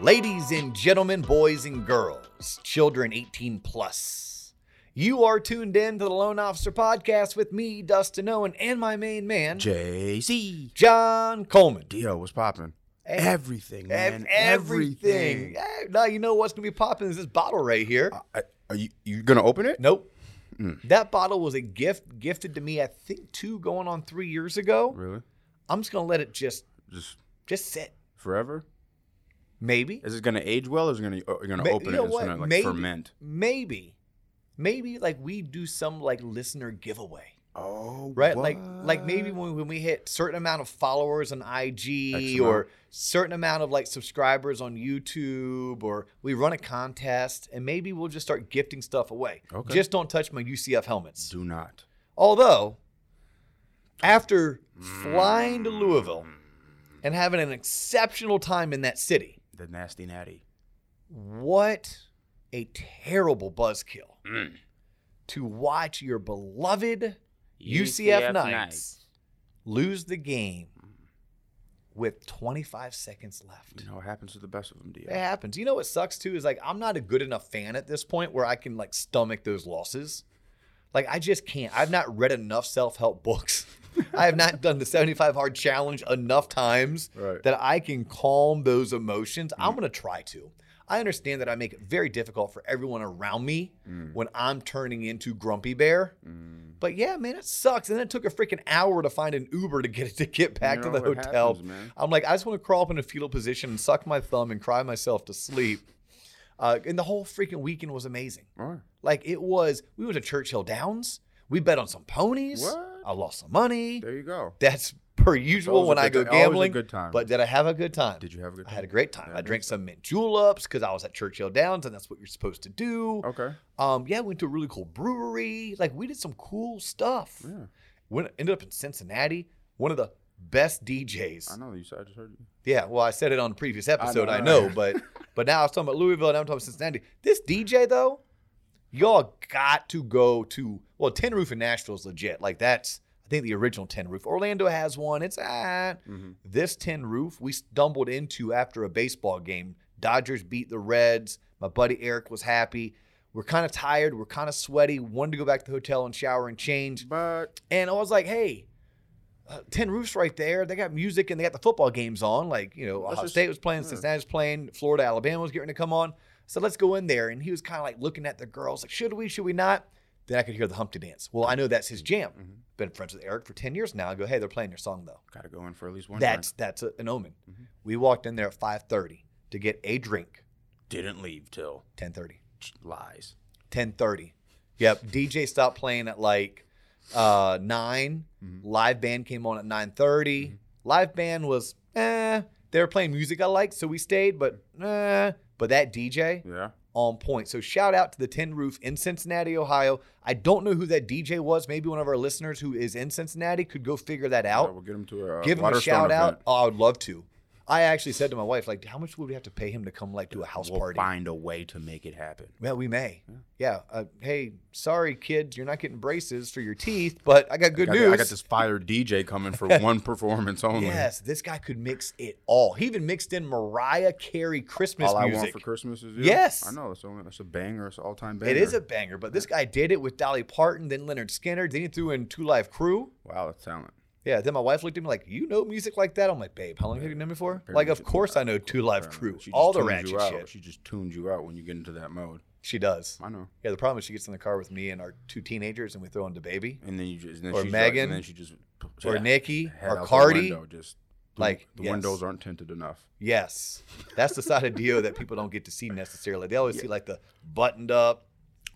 Ladies and gentlemen, boys and girls, children 18 plus. You are tuned in to the Loan Officer Podcast with me, Dustin Owen, and my main man, JC. John Coleman. D.O., what's popping? Ev- Everything, Ev- man. everything. Eh, Now you know what's gonna be popping is this bottle right here. Uh, Are you you gonna open it? Nope. Mm. That bottle was a gift gifted to me, I think, two going on three years ago. Really? I'm just gonna let it just Just just sit. forever? Maybe. Is it gonna age well, or is it gonna oh, Ma- open you it know and it's gonna like Maybe. ferment? Maybe. Maybe like we do some like listener giveaway. Oh, right like like maybe when, when we hit certain amount of followers on ig or certain amount of like subscribers on youtube or we run a contest and maybe we'll just start gifting stuff away Okay. just don't touch my ucf helmets do not. although after mm. flying to louisville and having an exceptional time in that city The nasty natty. what a terrible buzzkill Mm. to watch your beloved UCF Knights lose the game with 25 seconds left. You know what happens to the best of them, Dio. It happens. You know what sucks too is like I'm not a good enough fan at this point where I can like stomach those losses. Like I just can't. I've not read enough self-help books. I have not done the 75 hard challenge enough times Right. that I can calm those emotions. I'm going to try to. I understand that I make it very difficult for everyone around me Mm. when I'm turning into Grumpy Bear. Mm. But yeah, man, it sucks. And then it took a freaking hour to find an Uber to get to get back You to the hotel. happens. I'm like, I just want to crawl up in a fetal position and suck my thumb and cry myself to sleep. Uh, and the whole freaking weekend was amazing. Right. Like it was, we went to Churchill Downs. We bet on some ponies. What? I lost some money. There you go. That's per usual when I go ti- always a gambling. good time. But did I have a good time? Did you have a good time? I had a great time. Yeah, I drank some mint juleps because I was at Churchill Downs and that's what you're supposed to do. Okay. Um, yeah, we went to a really cool brewery. Like we did some cool stuff. Yeah. Went ended up in Cincinnati. One of the best DJs. I know you said I just heard you. Yeah, well, I said it on the previous episode. I know, know, but but now I was talking about Louisville and I'm talking about Cincinnati. This DJ though, y'all got to go to. Well, Tin Roof in Nashville is legit. Like that's I think the original Tin Roof. Orlando has one. It's ah. Mm-hmm. This Tin Roof we stumbled into after a baseball game. Dodgers beat the Reds. My buddy Eric was happy. We're kind of tired. We're kind of sweaty. Wanted to go back to the hotel and shower and change. But And I was like, hey, uh, Tin Roof's right there. They got music and they got the football games on. Like, you know, Ohio State was playing. Cincinnati was playing, Florida, Alabama was getting to come on. So let's go in there. And he was kind of like looking at the girls, like, should we, should we not? Then I could hear the Humpty dance. Well, I know that's his jam. Mhm. Been friends with Eric for 10 years now. I go, hey, they're playing your song though. gotta go in for at least one. That's drink. that's a, an omen. Mhm. We walked in there at 5:30 to get a drink. didn't leave till 10:30. lies. 10:30. Yep. DJ stopped playing at like uh 9. Mhm. Live band came on at 9:30. Live band was eh. They were playing music I liked, so we stayed, but eh. But that DJ Yeah. on point. So shout out to the Tin Roof in Cincinnati, Ohio. I don't know who that DJ was. Maybe one of our listeners who is in Cincinnati could go figure that Yeah, out. we'll get him to a Give him a shout out. Oh, I would love to. I actually said to my wife, like, how much would we have to pay him to come like to a house We'll party? find a way to make it happen. Well, we may. Yeah. Yeah. Uh, hey, sorry, kids, you're not getting braces for your teeth, but I got good I got, news. I got this fire DJ coming for one performance only. Yes, this guy could mix it all. He even mixed in Mariah Carey Christmas All I want for Christmas is you. Yes. I know. That's, only, that's a banger. It's all-time banger. it is a banger, but this guy did it with Dolly Parton, then Lynyrd Skynyrd, then he threw in Two Live Crew. wow. That's talent. Yeah, then my wife looked at me like, "You know music like that?" I'm like, "Babe, how long have you known me for?" Like, of course I know Two Live. Crew, all the ratchet shit. She just tunes you out when you get into that mode. She does. I know. Yeah, the problem is she gets in the car with me and our two teenagers, and we throw in the baby And then you just then Or she's Megan, like, and then she just or yeah, Nikki or Cardi. window, just the- Like, the yes. windows aren't tinted enough. Yes, that's the side of D.O. that people don't get to see necessarily. They always see like the buttoned up.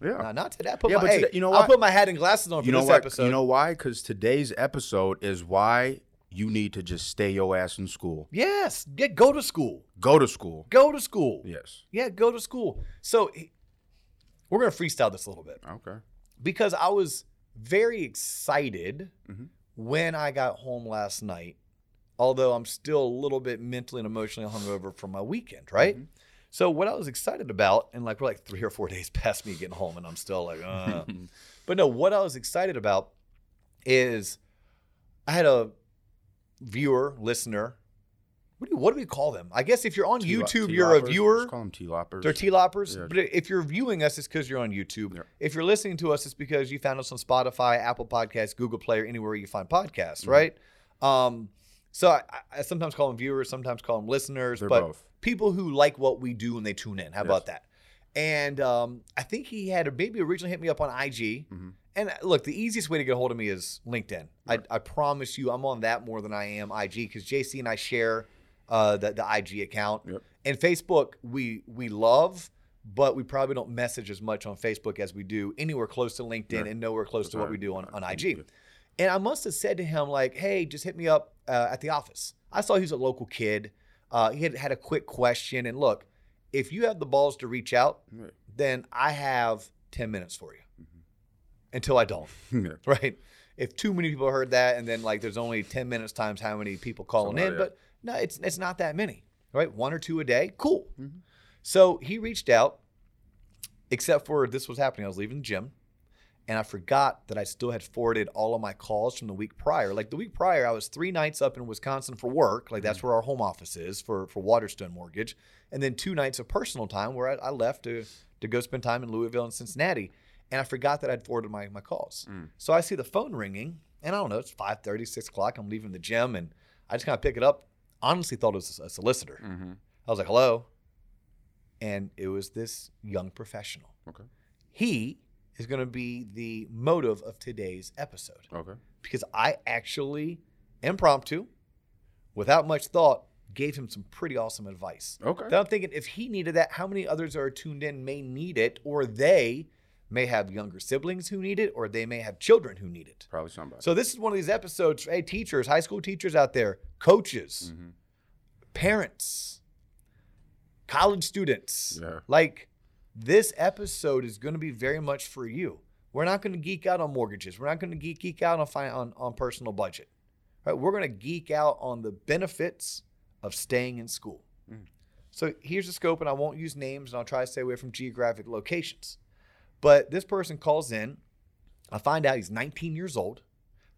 Yeah. Nah, not today. I put Yeah, my, but hey, today- you know what? I'll put my hat and glasses on for you know this what? episode. You know why? Because today's episode is why you need to just stay your ass in school. yes, get go to school. Go to school. Go to school. Yes. Yeah, go to school. So we're gonna freestyle this a little bit Okay. because I was very excited Mhm. when I got home last night. Although I'm still a little bit mentally and emotionally hungover from my weekend, right? Mhm. So what I was excited about, and like we're like three or four days past me getting home, and I'm still like, uh. but no, what I was excited about is I had a viewer, listener, what do, what do we call them? I guess if you're on T-lop- YouTube, you're a viewer. Just call them T-loppers. They're T-loppers. Yeah. But if you're viewing us, it's because you're on YouTube. Yeah. If you're listening to us, it's because you found us on Spotify, Apple Podcasts, Google Play, or anywhere you find podcasts, Mm-hmm. right? Um, so I, I sometimes call them viewers, sometimes call them listeners, They're but both. people who like what we do and they tune in. How Yes. about that? And um, I think he had maybe originally hit me up on IG. Mhm. And uh, look, the easiest way to get a hold of me is LinkedIn. I, I promise you, I'm on that more than I am IG because JC and I share uh, the, the IG account. Yep. And Facebook, we we love, but we probably don't message as much on Facebook as we do anywhere close to LinkedIn and nowhere close to what we do on, on Right. IG. And I must have said to him, like, hey, just hit me up uh, at the office. I saw he was a local kid. Uh, he had had a quick question. And look, if you have the balls to reach out, Yeah. then I have 10 minutes for you until I don't, Yeah. right? If too many people heard that and then like there's only 10 minutes times how many people calling in, Somebody- but no, it's it's not that many, right? One or two a day, cool. Mhm. So he reached out, except for this was happening. I was leaving the gym and I forgot that I still had forwarded all of my calls from the week prior. Like the week prior, I was three nights up in Wisconsin for work. Like that's where our home office is for for Waterstone Mortgage, and then two nights of personal time where I, I left to to go spend time in Louisville and Cincinnati. And I forgot that I'd forwarded my my calls. Mm. So I see the phone ringing, and I don't know, it's 5:30, 6 o'clock. I'm leaving the gym, and I just kind of pick it up. Honestly, thought it was a solicitor. Mhm. I was like, "Hello," and it was this young professional. Okay. He is going to be the motive of today's episode Okay. because I actually, impromptu, without much thought, gave him some pretty awesome advice. Okay. Then I'm thinking if he needed that, how many others are tuned in may need it, or they may have younger siblings who need it, or they may have children who need it. Probably somebody. So this is one of these episodes. Hey, teachers, high school teachers out there, coaches, Mhm. parents, college students. Yeah. Like this episode is going to be very much for you. We're not going to geek out on mortgages. We're not going to geek, geek out on, on on personal budget. Right? We're going to geek out on the benefits of staying in school. Mm. So here's the scope, and I won't use names, and I'll try to stay away from geographic locations. But this person calls in. I find out he's 19 years old.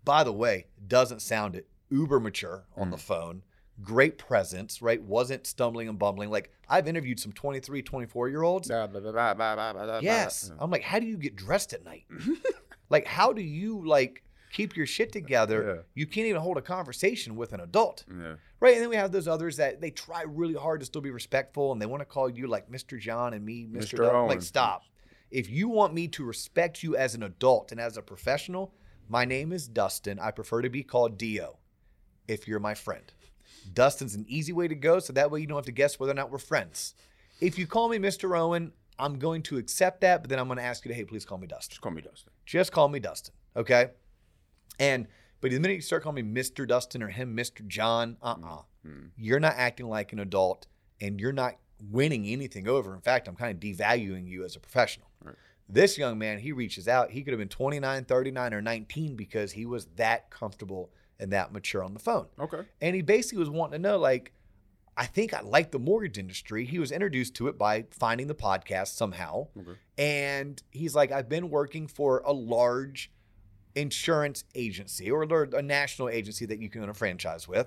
By the way, doesn't sound it uber mature on the phone. Great presence, right? Wasn't stumbling and bumbling. Like I've interviewed some 23, 24 year olds. Yes. I'm like, how do you get dressed at night? like, how do you like keep your shit together? Yeah. You can't even hold a conversation with an adult. Yeah. Right. And then we have those others that they try really hard to still be respectful and they want to call you like Mr. John and me, Mr. Mr. Owen. Like, stop. If you want me to respect you as an adult and as a professional, my name is Dustin. I prefer to be called D.O. if you're my friend. Dustin's an easy way to go, so that way you don't have to guess whether or not we're friends. If you call me Mr. Owen, I'm going to accept that, but then I'm going to ask you to, hey, please call me Dustin. Just call me Dustin. Just call me Dustin, okay? And but the minute you start calling me Mr. Dustin or him Mr. John, uh-uh. Mm. You're not acting like an adult and you're not winning anything over. In fact, I'm kind of devaluing you as a professional. Right. This young man, he reaches out. He could have been 29, 39, or 19 because he was that comfortable and that mature on the phone. Okay. And he basically was wanting to know, like, I think I like the mortgage industry. He was introduced to it by finding the podcast somehow. Okay. And he's like, I've been working for a large insurance agency or a national agency that you can own a franchise with.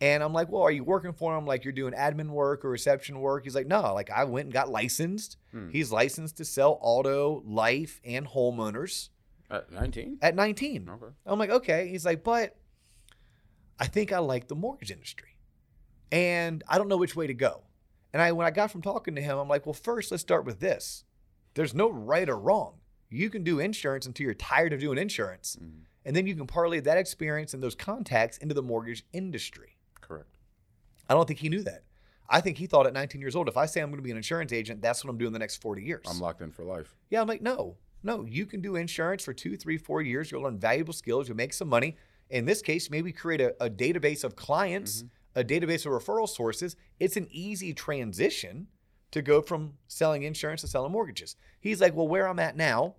And I'm like, well, are you working for him? Like you're doing admin work or reception work? He's like, no, like I went and got licensed. Hmm. He's licensed to sell auto, life, and homeowners At 19? at 19. Okay. I'm like, okay. He's like, but I think I like the mortgage industry. And I don't know which way to go. And I when I got from talking to him, I'm like, well, first let's start with this. There's no right or wrong. You can do insurance until you're tired of doing insurance. Mhm. And then you can parlay that experience and those contacts into the mortgage industry. Correct. I don't think he knew that. I think he thought at 19 years old, if I say I'm going to be an insurance agent, that's what I'm doing the next 40 years. I'm locked in for life. Yeah, I'm like, no, no, you can do insurance for two, three, four years. You'll learn valuable skills. You'll make some money. In this case, maybe create a, a database of clients, mm-hmm. a database of referral sources. It's an easy transition to go from selling insurance to selling mortgages. He's like, well, where I'm at now,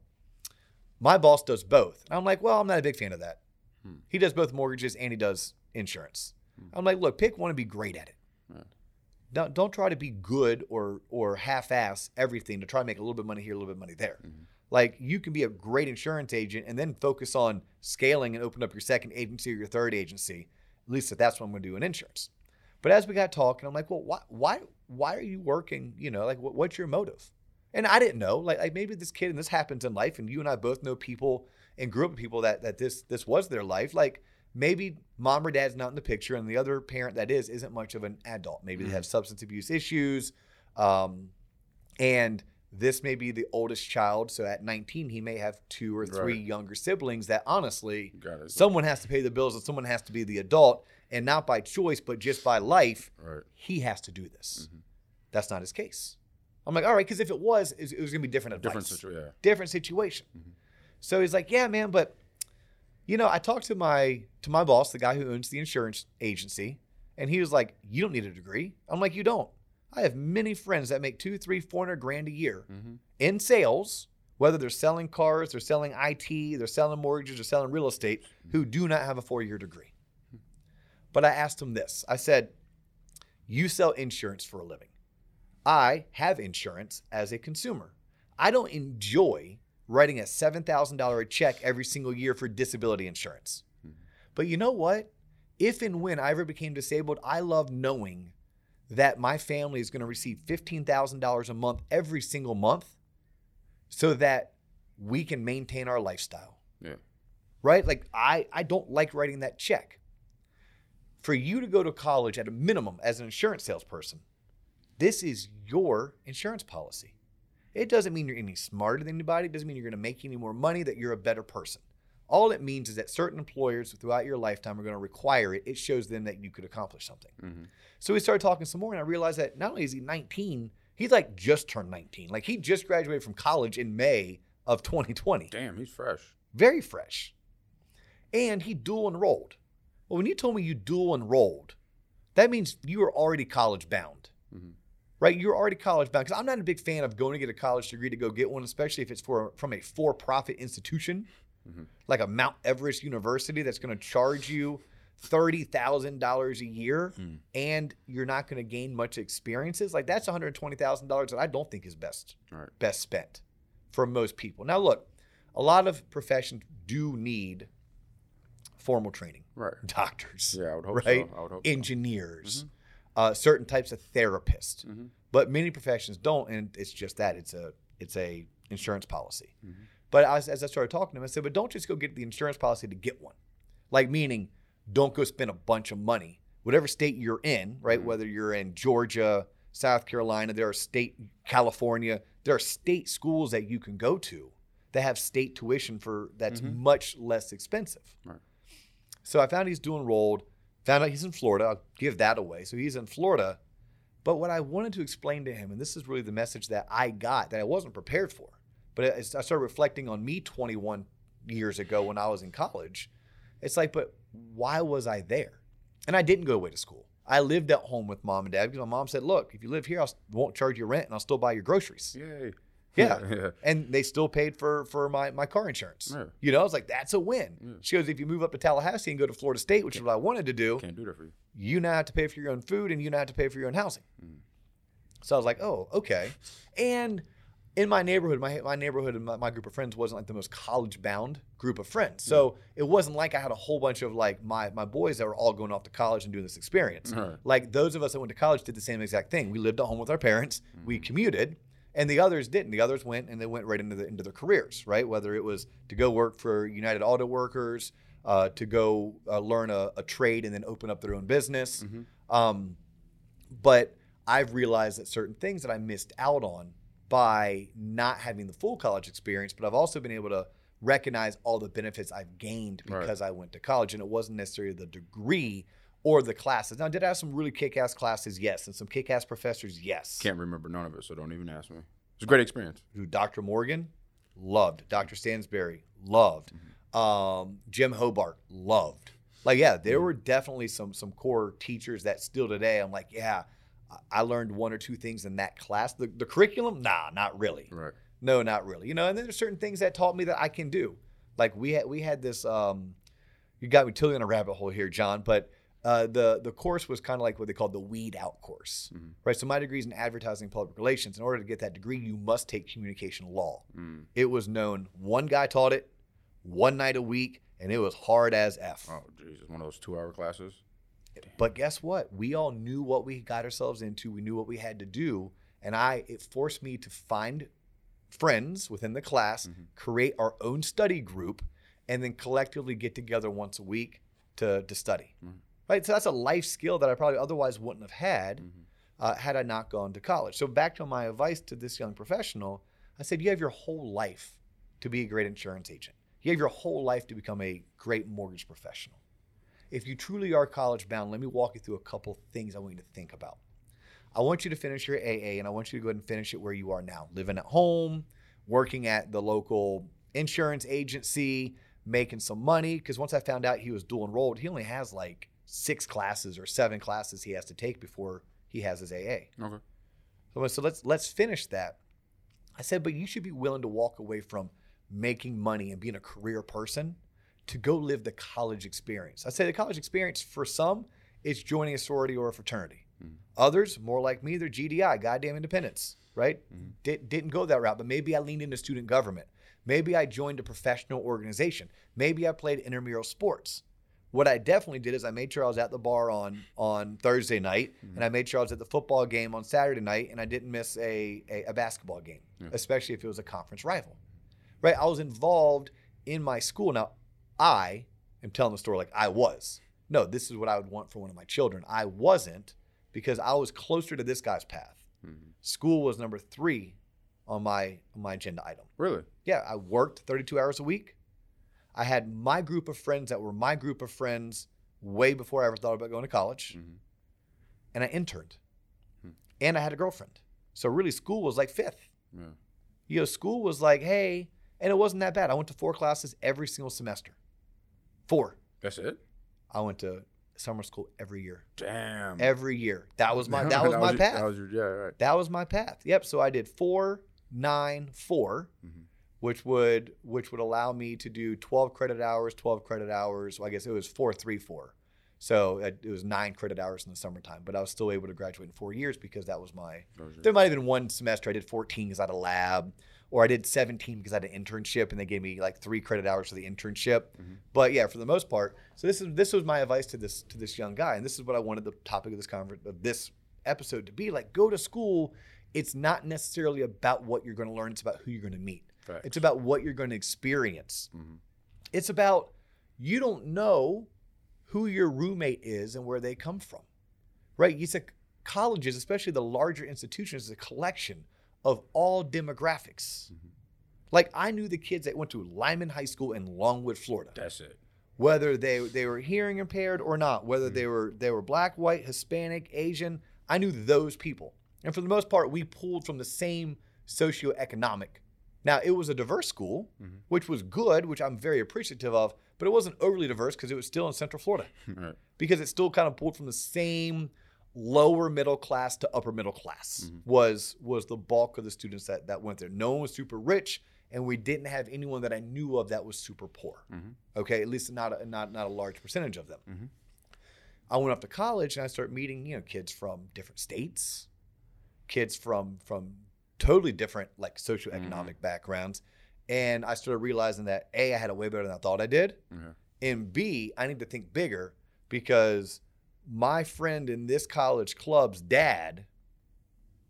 my boss does both. And I'm like, well, I'm not a big fan of that. Hmm. He does both mortgages and he does insurance. Hmm. I'm like, look, pick one and be great at it. Don't, don't try to be good or or half-ass everything to try to make a little bit of money here, a little bit of money there. Mm-hmm. Like you can be a great insurance agent and then focus on scaling and open up your second agency or your third agency. At least if that's what I'm going to do in insurance. But as we got talking, I'm like, well, why, why, why are you working? You know, like, what, what's your motive? And I didn't know, like, like maybe this kid and this happens in life, and you and I both know people and grew up with people that that this this was their life. Like maybe mom or dad's not in the picture, and the other parent that is isn't much of an adult. Maybe they have substance abuse issues, um, and this may be the oldest child. So at 19, he may have two or three Right. younger siblings that honestly someone has to pay the bills and someone has to be the adult and not by choice but just by life Right. he has to do this Mhm. that's not his case i'm like all right because if it was it was going to be different advice. Different situation. Yeah. different situation Mhm. so he's like yeah man but you know i talked to my to my boss the guy who owns the insurance agency and he was like you don't need a degree i'm like you don't i have many friends that make two three four hundred grand a year Mm-hmm. in sales, whether they're selling cars, they're selling IT, they're selling mortgages, or selling real estate, who mm-hmm. do not have a four year degree. Hmm. But I asked them this I said, You sell insurance for a living. I have insurance as a consumer. I don't enjoy writing a $7,000 check every single year for disability insurance. Hmm. But you know what? If and when I ever became disabled, I love knowing that my family is going to receive $15,000 a month every single month so that we can maintain our lifestyle. Yeah. Right? Like I I don't like writing that check. For you to go to college at a minimum as an insurance salesperson, this is your insurance policy. It doesn't mean you're any smarter than anybody. It doesn't mean you're going to make any more money, that you're a better person. All it means is that certain employers throughout your lifetime are going to require it. It shows them that you could accomplish something. Mm-hmm. So we started talking some more, and I realized that not only is he 19, he's like just turned 19. Like he just graduated from college in May of 2020. Damn, he's fresh. Very fresh. And he dual enrolled. Well, when you told me you dual enrolled, that means you were already college bound, Mhm. right? You're already college bound. Because I'm not a big fan of going to get a college degree to go get one, especially if it's for from a for-profit institution Mhm. like a Mount Everest University that's going to charge you thirty thousand dollars a year, Mm. and you're not going to gain much experiences. Like that's one hundred twenty thousand dollars that I don't think is best Right. best spent for most people. Now, look, a lot of professions do need formal training. Right. Doctors, Yeah, I would hope right? so. I would hope. so. Engineers, uh, certain types of therapists, Mhm. but many professions don't, and it's just that it's a it's a insurance policy. Mhm. But as, as I started talking to him, I said, but don't just go get the insurance policy to get one. Like meaning, don't go spend a bunch of money. Whatever state you're in, right? Mhm. Whether you're in Georgia, South Carolina, there are state California, there are state schools that you can go to that have state tuition for that's Mhm. much less expensive. Right. So I found he's doing enrolled. Found out he's in Florida. I'll give that away. So he's in Florida. But what I wanted to explain to him, and this is really the message that I got that I wasn't prepared for, but I I started reflecting on me 21 years ago when I was in college. It's like, but why was I there? And I didn't go away to school. I lived at home with mom and dad because my mom said, look, if you live here, I won't charge you rent and I'll still buy your groceries. Yay. Yeah. yeah. And they still paid for for my, my car insurance. Yeah. You know, I was like, that's a win. Yeah. She goes, if you move up to Tallahassee and go to Florida State, which is what I wanted to do, Can't do that for you. you now have to pay for your own food and you now have to pay for your own housing. Mm. So I was like, oh, okay. And in my neighborhood, my, my neighborhood and my, my group of friends wasn't like the most college bound group of friends. So it wasn't like I had a whole bunch of like my, my boys that were all going off to college and doing this experience. Right. Like those of us that went to college did the same exact thing. We lived at home with our parents, we commuted, and the others didn't. The others went and they went right into the, into their careers, right? Whether it was to go work for United Auto Workers, uh, to go uh, learn a, a trade and then open up their own business. Mhm. Um, but I've realized that certain things that I missed out on by not having the full college experience, but I've also been able to recognize all the benefits I've gained Right. because I went to college, and it wasn't necessarily the degree or the classes. Now, did I have some really kick-ass classes? Yes, and some kick-ass professors? Yes. Can't remember none of it, so don't even ask me. It's a great experience. who Dr. Morgan loved, Dr. Stansberry loved, um, Jim Hobart loved. Like, yeah, there were definitely some some core teachers that still today I'm like, yeah, I- learned one or two things in that class. The, the curriculum, nah, not really. Right. No, not really. You know, and then there's certain things that taught me that I can do. Like we had we had this. Um, you got me totally in a rabbit hole here, John. But uh, the the course was kind of like what they called the weed out course, Mhm. right? So my degree is in advertising public relations. In order to get that degree, you must take communication law. Mm. It was known. One guy taught it, one night a week, and it was hard as f. Oh, Jesus. One of those two hour classes. But guess what? We all knew what we got ourselves into. We knew what we had to do, and I it forced me to find friends within the class, mm-hmm. create our own study group, and then collectively get together once a week to to study. Mm-hmm. Right. So that's a life skill that I probably otherwise wouldn't have had mm-hmm. uh, had I not gone to college. So back to my advice to this young professional, I said, you have your whole life to be a great insurance agent. You have your whole life to become a great mortgage professional. If you truly are college bound, let me walk you through a couple things I want you to think about. I want you to finish your AA and I want you to go ahead and finish it where you are now, living at home, working at the local insurance agency, making some money. Because once I found out he was dual enrolled, he only has like six classes or seven classes he has to take before he has his AA. Okay. So, so let's let's finish that. I said, but you should be willing to walk away from making money and being a career person to go live the college experience. I say the college experience for some is joining a sorority or a fraternity. Mm. Others, more like me, they're GDI, goddamn independents, right? Mm-hmm. Did, didn't go that route, but maybe I leaned into student government. Maybe I joined a professional organization. Maybe I played intramural sports. What I definitely did is I made sure I was at the bar on on Thursday night, mm-hmm. and I made sure I was at the football game on Saturday night, and I didn't miss a a, a basketball game, especially if it was a conference rival. Right? I was involved in my school. Now, I am telling the story like I was. No, this is what I would want for one of my children. I wasn't because I was closer to this guy's path. School was number three on my on my agenda item. Really? Yeah, I worked 32 hours a week. I had my group of friends that were my group of friends way before I ever thought about going to college. Mhm. And I interned. And I had a girlfriend. So really school was like fifth. Yeah. You know, school was like, hey, and it wasn't that bad. I went to four classes every single semester. Four. That's it. I went to summer school every year. Damn. Every year. That was my that was my your- path. That was your, yeah, right. That was my path. Yep. So I did four, nine, four, Mhm. which would which would allow me to do twelve credit hours, twelve credit hours. Well, I guess it was four, three, four. So it it was nine credit hours in the summertime, but I was still able to graduate in four years because that was my. That There might have been one semester I did 14 because I had a lab, or I did 17 because I had an internship, and they gave me like three credit hours for the internship. But yeah, for the most part, so this is this was my advice to this to this young guy, and this is what I wanted the topic of this conference of this episode to be like: go to school. It's not necessarily about what you're going to learn; it's about who you're going to meet. Facts. It's about what you're going to experience. Mhm. It's about you don't know who your roommate is and where they come from, right? You said colleges, especially the larger institutions, is a collection of all demographics. Mm-hmm. Like I knew the kids that went to Lyman High School in Longwood, Florida, That's it. whether they they were hearing impaired or not, whether mm-hmm. they were they were black, white, Hispanic, Asian. I knew those people, and for the most part, we pulled from the same socioeconomic. Now it was a diverse school, mm-hmm. which was good, which I'm very appreciative of, but it wasn't overly diverse because it was still in Central Florida right. because it still kind of pulled from the same lower middle class to upper middle class mm-hmm. was was the bulk of the students that that went there. No one was super rich, and we didn't have anyone that I knew of that was super poor. Mm-hmm. Okay, at least not a, not not a large percentage of them. Mm-hmm. I went off to college and I started meeting you know kids from different states, kids from from totally different like socioeconomic backgrounds, and I started realizing that a I had it way better than I thought I did, and B, I need to think bigger because my friend in this college club's dad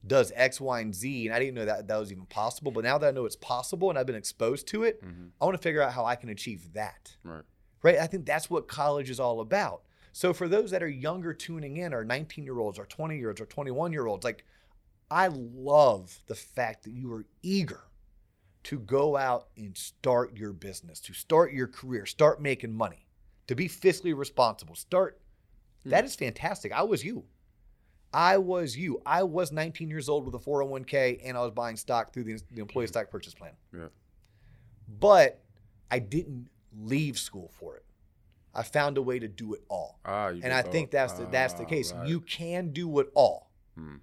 does X, Y, and Z, and I didn't know that that was even possible. But now that I know it's possible and I've been exposed to it, Mhm. I want to figure out how I can achieve that. Right. Right? I think that's what college is all about. So for those that are younger tuning in, or 19 year olds, or 20 year olds, or 21 year olds, like I love the fact that you are eager to go out and start your business, to start your career, start making money, to be fiscally responsible. Start. That is fantastic. I was you. I was you. I was 19 years old with a 401k and I was buying stock through the, the employee stock purchase plan. Yeah. But I didn't leave school for it. I found a way to do it all. Ah, you And I think that's the, that's the ah, case. right. You can do it all. Hmm.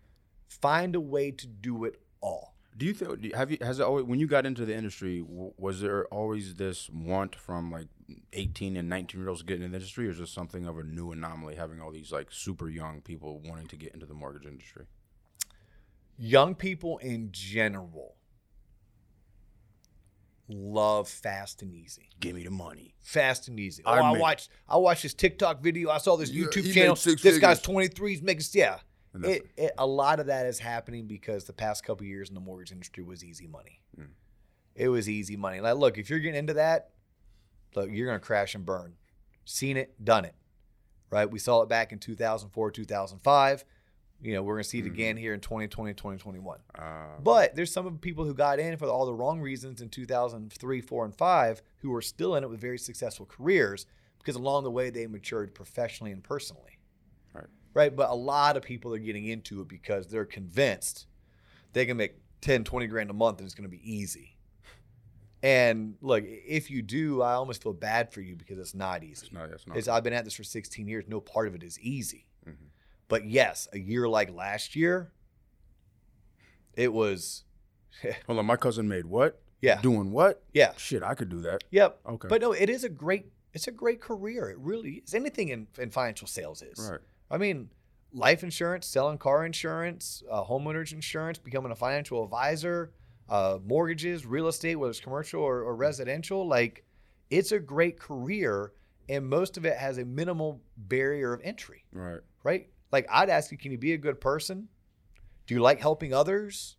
Find a way to do it all. Do you think? Have you? Has it always? When you got into the industry, was there always this want from like eighteen and nineteen year olds getting in the industry, or is this something of a new anomaly, having all these like super young people wanting to get into the mortgage industry? Young people in general love fast and easy. Give me the money. Fast and easy. Oh, I I, watched I watched this TikTok video. I saw this YouTube channel. This guy's 23. He's making yeah. It, it, a lot of that is happening because the past couple years in the mortgage industry was easy money. Mm. It was easy money. Like, look, if you're getting into that, look, you're gonna crash and burn. Seen it, done it. Right? We saw it back in 2004, 2005. You know, we're gonna see it Mhm. again here in 2020, 2021. Uh, But there's some of the people who got in for all the wrong reasons in 2003, 4, and 5 who are still in it with very successful careers because along the way they matured professionally and personally. Right. But a lot of people are getting into it because they're convinced they can make 10, 20 grand a month and it's going to be easy. And look, if you do, I almost feel bad for you because it's not easy. it's not. It's not. It's, I've been at this for 16 years. No part of it is easy. Mhm. But yes, a year like last year, it was, Hold on. My cousin made what? yeah, Doing what? yeah, Shit, I could do that. yep. Okay. But no, it is a great, it's a great career. It really is. Anything in, in financial sales is. right. I mean, life insurance, selling car insurance, uh, homeowners insurance, becoming a financial advisor, uh, mortgages, real estate, whether it's commercial or, or residential. Like, it's a great career, and most of it has a minimal barrier of entry. Right. right? Like I'd ask you, can you be a good person? Do you like helping others?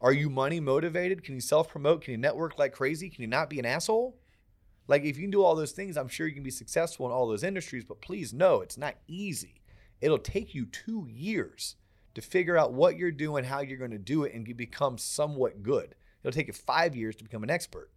Are you money motivated? Can you self promote? Can you network like crazy? Can you not be an asshole? Like if you can do all those things, I'm sure you can be successful in all those industries. But please know it's not easy. It'll take you two years to figure out what you're doing, how you're going to do it, and you become somewhat good. It'll take you five years to become an expert.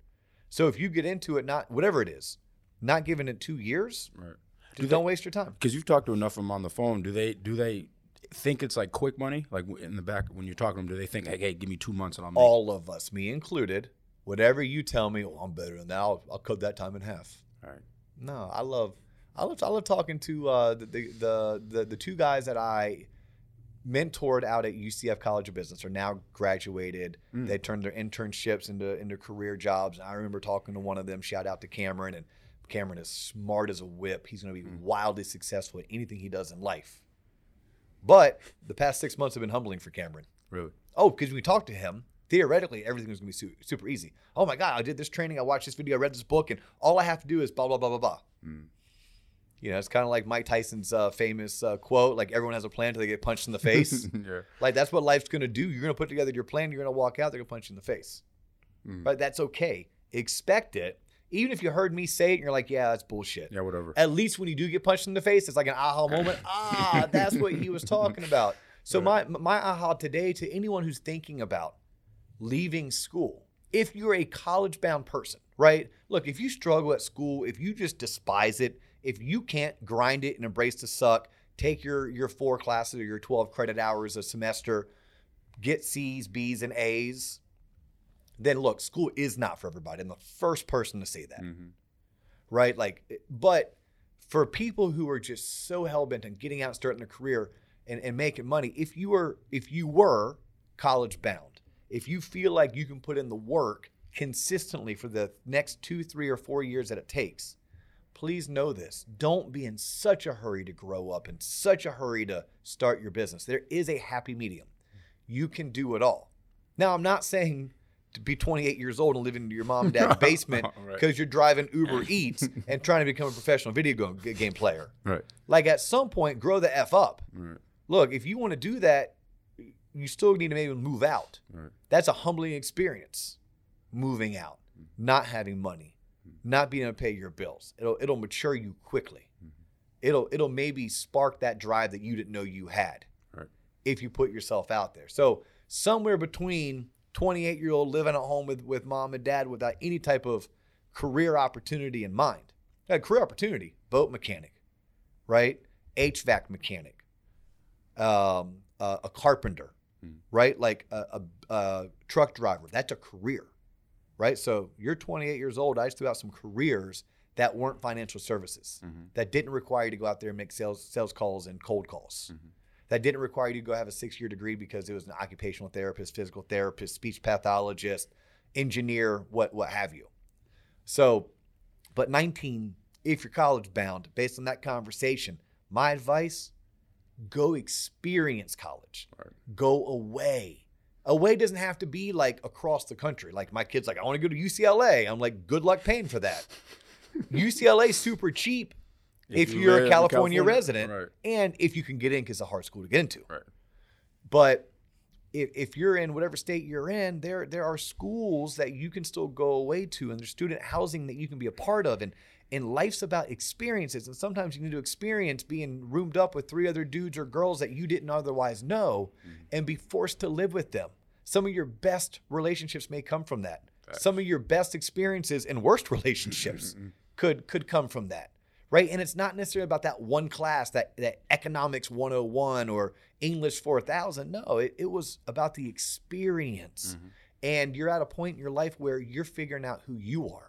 So if you get into it, not whatever it is, not giving it two years, Right. just don't waste your time. Because you've talked to enough of them on the phone. Do they? Do they think it's like quick money? Like in the back when you're talking to them, do they think, like, hey, give me two months and I'll make? all of us, me included, whatever you tell me, oh, I'm better than that. I'll, I'll cut that time in half. All right. No, I love, I love, I love talking to uh, the, the, the the two guys that I mentored out at UCF College of Business are now graduated. Mm. They turned their internships into into career jobs. I remember talking to one of them. Shout out to Cameron, and Cameron is smart as a whip. He's going to be Mm. wildly successful at anything he does in life. But the past six months have been humbling for Cameron. Really? Oh, because we talked to him, theoretically, everything was going to be su- super easy. Oh my God, I did this training, I watched this video, I read this book, and all I have to do is blah, blah, blah, blah, blah. Mm. You know, it's kind of like Mike Tyson's uh, famous uh, quote like, everyone has a plan until they get punched in the face. yeah. like, that's what life's going to do. You're going to put together your plan, you're going to walk out, they're going to punch you in the face. Mm. Right? That's okay. Expect it. Even if you heard me say it and you're like, yeah, that's bullshit. Yeah. Whatever. At least when you do get punched in the face, it's like an aha moment. ah, that's what he was talking about. So my my aha today to anyone who's thinking about leaving school, if you're a college bound person, right? Look, if you struggle at school, if you just despise it, if you can't grind it and embrace the suck, take your your four classes or your 12 credit hours a semester, get C's, B's, and A's, then look, school is not for everybody. I'm the first person to say that hmm right? Like, but for people who are just so hell bent on getting out, and starting a career, and, and making money, if you were if you were college bound, if you feel like you can put in the work consistently for the next two, three, or four years that it takes, please know this. Don't be in such a hurry to grow up, in such a hurry to start your business. There is a happy medium. You can do it all. Now, I'm not saying to be 28 years old and live in your mom and dad's basement Right. because you're driving Uber Eats and trying to become a professional video game player. Right. Like at some point, grow the f up. Right. Look, if you want to do that, you still need to maybe move out. Right. That's a humbling experience. Moving out, mm. not having money, not being able to pay your bills. It'll it'll mature you quickly. It'll it'll maybe spark that drive that you didn't know you had. Right. If you put yourself out there. So somewhere between 28 year old living at home with, with mom and dad without any type of career opportunity in mind. A career opportunity, boat mechanic, right? HVAC mechanic, um, uh, a carpenter, Hmm. right? Like a, a, a truck driver. That's a career, right? So you're 28 years old. I just threw out some careers that weren't financial services, Mhm. that didn't require you to go out there and make sales sales calls and cold calls. Mhm. That didn't require you to go have a six year degree because it was an occupational therapist, physical therapist, speech pathologist, engineer, what what have you. So, but 19, if you're college bound, based on that conversation, my advice: go experience college, Right. go away, Away doesn't have to be like across the country. Like my kid's like, I want to go to UCLA. I'm like, good luck paying for that. UCLA super cheap if, you you're a California, California, resident right. and if you can get in because it's a hard school to get into. Right. But if, if you're in whatever state you're in, there there are schools that you can still go away to, and there's student housing that you can be a part of, and and life's about experiences, and sometimes you need to experience being roomed up with three other dudes or girls that you didn't otherwise know, mm-hmm. and be forced to live with them. Some of your best relationships may come from that. Some of your best experiences and worst mm-hmm, relationships mm-hmm, could could come from that right? And it's not necessarily about that one class, that that economics 101 or English 4000. No, it, it was about the experience. And you're at a point in your life where you're figuring out who you are.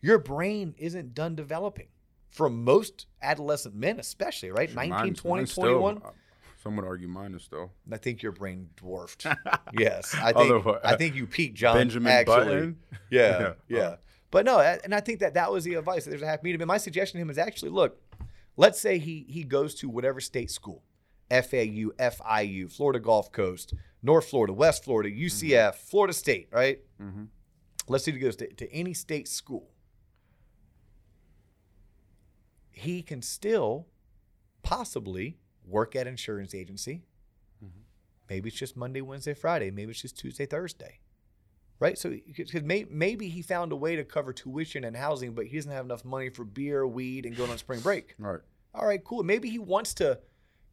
Your brain isn't done developing. For most adolescent men, especially, right? 19, Mine- 20, mine's still- 21. uh, some would argue mine is still. I think your brain dwarfed. yes, I think Otherwise- I think you peaked, John. Benjamin actually. Button? Yeah, Yeah. yeah. But no, and I think that that was the advice. There's a half medium. And my suggestion to him is actually, look, let's say he he goes to whatever state school, FAU, FIU, Florida Gulf Coast, North Florida, West Florida, UCF, Florida State, right? Mm-hmm. Let's say he goes to, to any state school. He can still possibly work at insurance agency. Mm-hmm. Maybe it's just Monday, Wednesday, Friday. Maybe it's just Tuesday, Thursday. Right? So because may, maybe he found a way to cover tuition and housing, but he doesn't have enough money for beer, weed, and going on spring break. Right. All right, cool. Maybe he wants to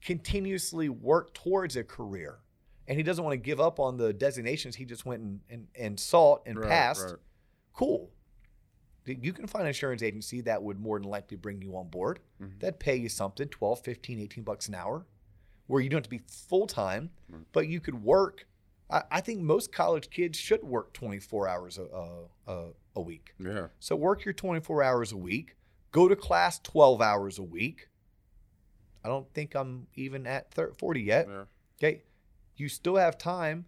continuously work towards a career and he doesn't want to give up on the designations he just went and, and, and sought and Right, passed. right. Cool. You can find an insurance agency that would more than likely bring you on board. Mhm. That'd pay you something 12, 15, 18 bucks an hour where you don't have to be full time, Right. but you could work. I, I think most college kids should work 24 hours a, a, a, week. Yeah. So work your 24 hours a week, go to class 12 hours a week. I don't think I'm even at thir 40 yet. Yeah. Okay. You still have time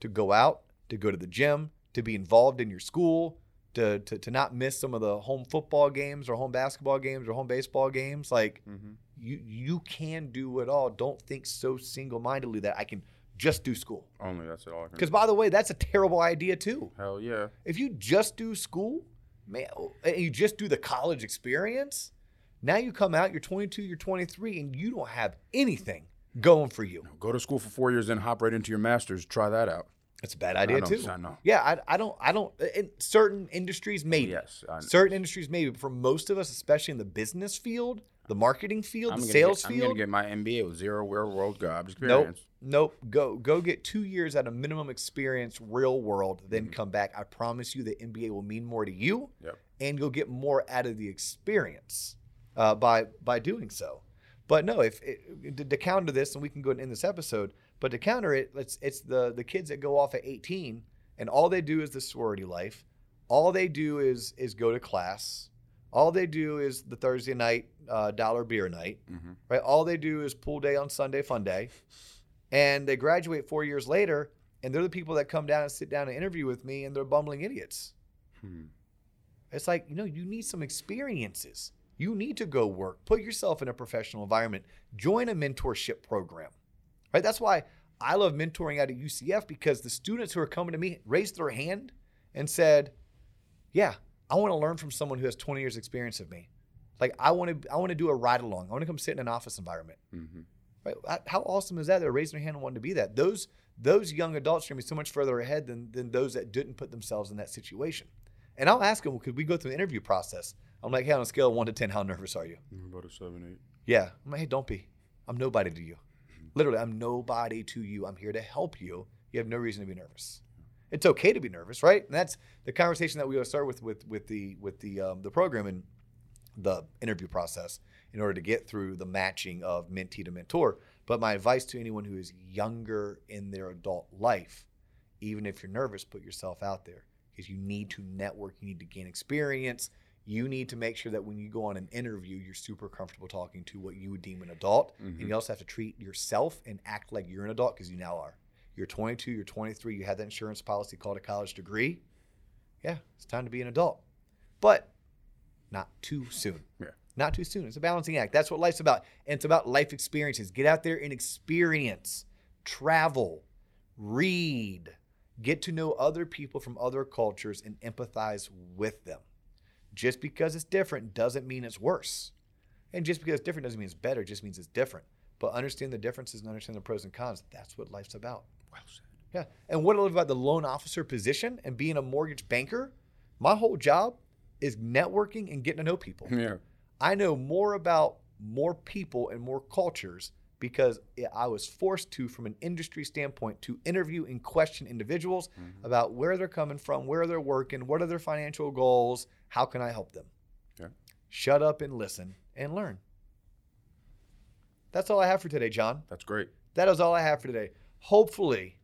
to go out, to go to the gym, to be involved in your school, to, to, to not miss some of the home football games or home basketball games or home baseball games. Like Mm-hmm. you you can do it all. Don't think so single-mindedly that I can just do school. Only that's it all. Because by the way, that's a terrible idea too. Hell yeah. If you just do school, man, and you just do the college experience, now you come out, you're 22, you're 23, and you don't have anything going for you. Go to school for four years, then hop right into your master's. Try that out. That's a bad idea know, too. I know. Yeah, I, I don't, I don't. In certain industries, maybe. Yes. I, Certain industries, maybe. But for most of us, especially in the business field, the marketing field, I'm the sales get, I'm gonna get my MBA with zero real world job Nope. experience. Nope. Nope. Go go get two years at a minimum experience, real world, then come back. I promise you the MBA will mean more to you Yep. and you'll get more out of the experience uh, by by doing so. But no, if it, to, to counter this, and we can go and end this episode, but to counter it, it's it's the the kids that go off at 18 and all they do is the sorority life. All they do is is go to class. All they do is the Thursday night uh, dollar beer night Mm-hmm. right? All they do is pool day on Sunday, fun day, and they graduate four years later, and they're the people that come down and sit down and interview with me, and they're bumbling idiots. Hmm. It's like you know, you need some experiences. You need to go work, put yourself in a professional environment, join a mentorship program, right? That's why I love mentoring out at UCF because the students who are coming to me raised their hand and said, "Yeah, I want to learn from someone who has 20 years experience of me. Like I want to, I want to do a ride along. I want to come sit in an office environment." Mm-hmm. Right? How- awesome is that? They're raising their hand and wanting to be that. Those those young adults are gonna be so much further ahead than than those that didn't put themselves in that situation. And I'll ask them, well, could we go through the interview process? I'm like, hey, on a scale of one to ten, how nervous are you? About a seven, eight. Yeah. I'm like, hey, don't be. I'm nobody to you. Literally, I'm nobody to you. I'm here to help you. You have no reason to be nervous. It's okay to be nervous, right? And that's the conversation that we start with with with the with the um, the program and the interview process in order to get through the matching of mentee to mentor. But my advice to anyone who is younger in their adult life, even if you're nervous, put yourself out there because you need to network, you need to gain experience. You need to make sure that when you go on an interview, you're super comfortable talking to what you would deem an adult. And Mhm. you also have to treat yourself and act like you're an adult because you now are. You're 22, you're 23, you had that insurance policy called a college degree. Yeah, it's time to be an adult. But not too soon. Yeah. Not too soon. It's a balancing act. That's what life's about. And it's about life experiences. Get out there and experience, travel, read, Get to know other people from other cultures and empathize with them. Just because it's different doesn't mean it's worse. And just because it's different doesn't mean it's better, it just means it's different. But understand the differences and understand the pros and cons. That's what life's about. Well said. Yeah. And what I love about the loan officer position and being a mortgage banker, my whole job is networking and getting to know people. Yeah. I know more about more people and more cultures because I was forced to, from an industry standpoint, to interview and question individuals Mm-hmm. about where they're coming from, where they're working, what are their financial goals, how can I help them. Yeah. Shut up and listen and learn. That's all I have for today, John. That's great. That is all I have for today. Hopefully,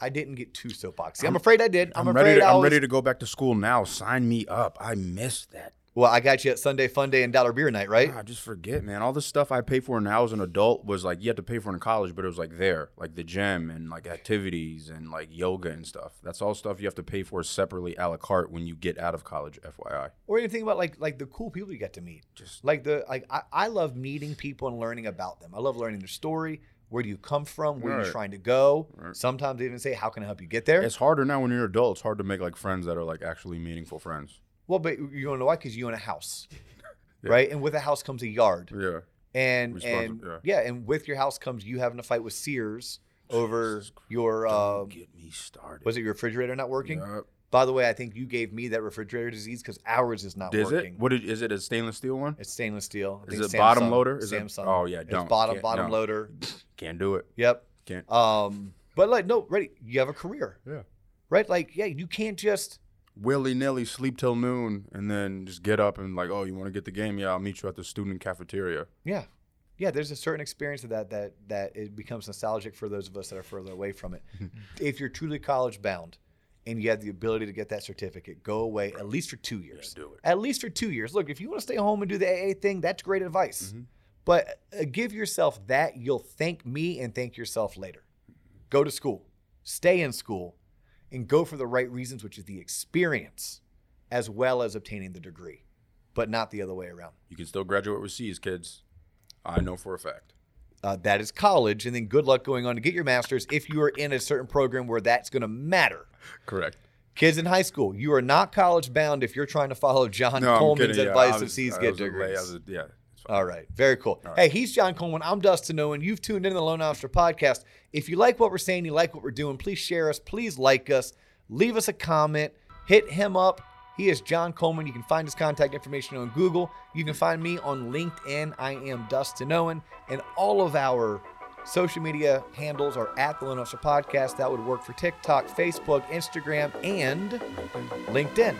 I didn't get too soapboxy. I'm, I'm- afraid I did. I'm, I'm, afraid ready. To, I I'm ready to go back to school now. Sign me up. I missed that. Well, I got you at Sunday Fun Day and Dollar Beer Night, right? I just forget, man. All the stuff I pay for now as an adult was like you had to pay for in college, but it was like there, like the gym and like activities and like yoga and stuff. That's all stuff you have to pay for separately a la carte when you get out of college. FYI. Or even think about like like the cool people you get to meet. Just Like the like I, I love meeting people and learning about them. I love learning their story. Where do you come from? Where are you trying to go? Right. Sometimes they even say, "How can I help you get there?" it's harder now when you're an adult. It's hard to make like friends that are like actually meaningful friends. Well, but you want to know why? Because you own a house, Yeah. right? And with a house comes a yard, Yeah. and and yeah. yeah. and with your house comes you having a fight with Sears over Jesus your Don't get me started. was it your refrigerator not working? Yup. By the way, I think you gave me that refrigerator disease because ours is not Is working. it? What is, is it? A stainless steel one? It's stainless steel. I Is it bottom loader? Is it- Samsung. oh, yeah, It's don't. bottom Can't- bottom no. loader. Can't do it. Yep. Can't. Um, but like no, ready. You have a career, Yeah. right? Like yeah, you can't just willy nilly sleep till noon and then just get up and like, oh, you want to get the game? Yeah, I'll meet you at the student cafeteria. yeah, yeah. There's a certain experience of that that that it becomes nostalgic for those of us that are further away from it. if you're truly college bound and you have the ability to get that certificate, go away at least for two years. do it. At least for two years. Look, if you want to stay home and do the AA thing, that's great advice. Mhm. But uh, give yourself that. You'll thank me and thank yourself later. Go to school, stay in school, and go for the right reasons, which is the experience as well as obtaining the degree, but not the other way around. You can still graduate with C's, kids. I know for a fact. Uh, that is college, and then good luck going on to get your master's if you are in a certain program where that's going to matter. Correct. Kids in high school, you are not college bound if you're trying to follow John No, Coleman's. Yeah, advice I of C's I get degrees. a- yeah. All right. Very cool. Right. Hey, he's John Coleman. I'm Dustin Owen. You've tuned into the Loan Officer Podcast. If you like what we're saying, you like what we're doing, please share us. Please like us. Leave us a comment. Hit him up. He is John Coleman. You can find his contact information on Google. You can find me on LinkedIn. I am Dustin Owen. And all of our social media handles are at the Loan Officer Podcast. That would work for TikTok, Facebook, Instagram, and LinkedIn.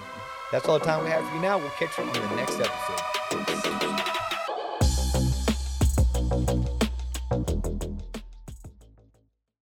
That's all the time we have for you now. We'll catch you on the next episode.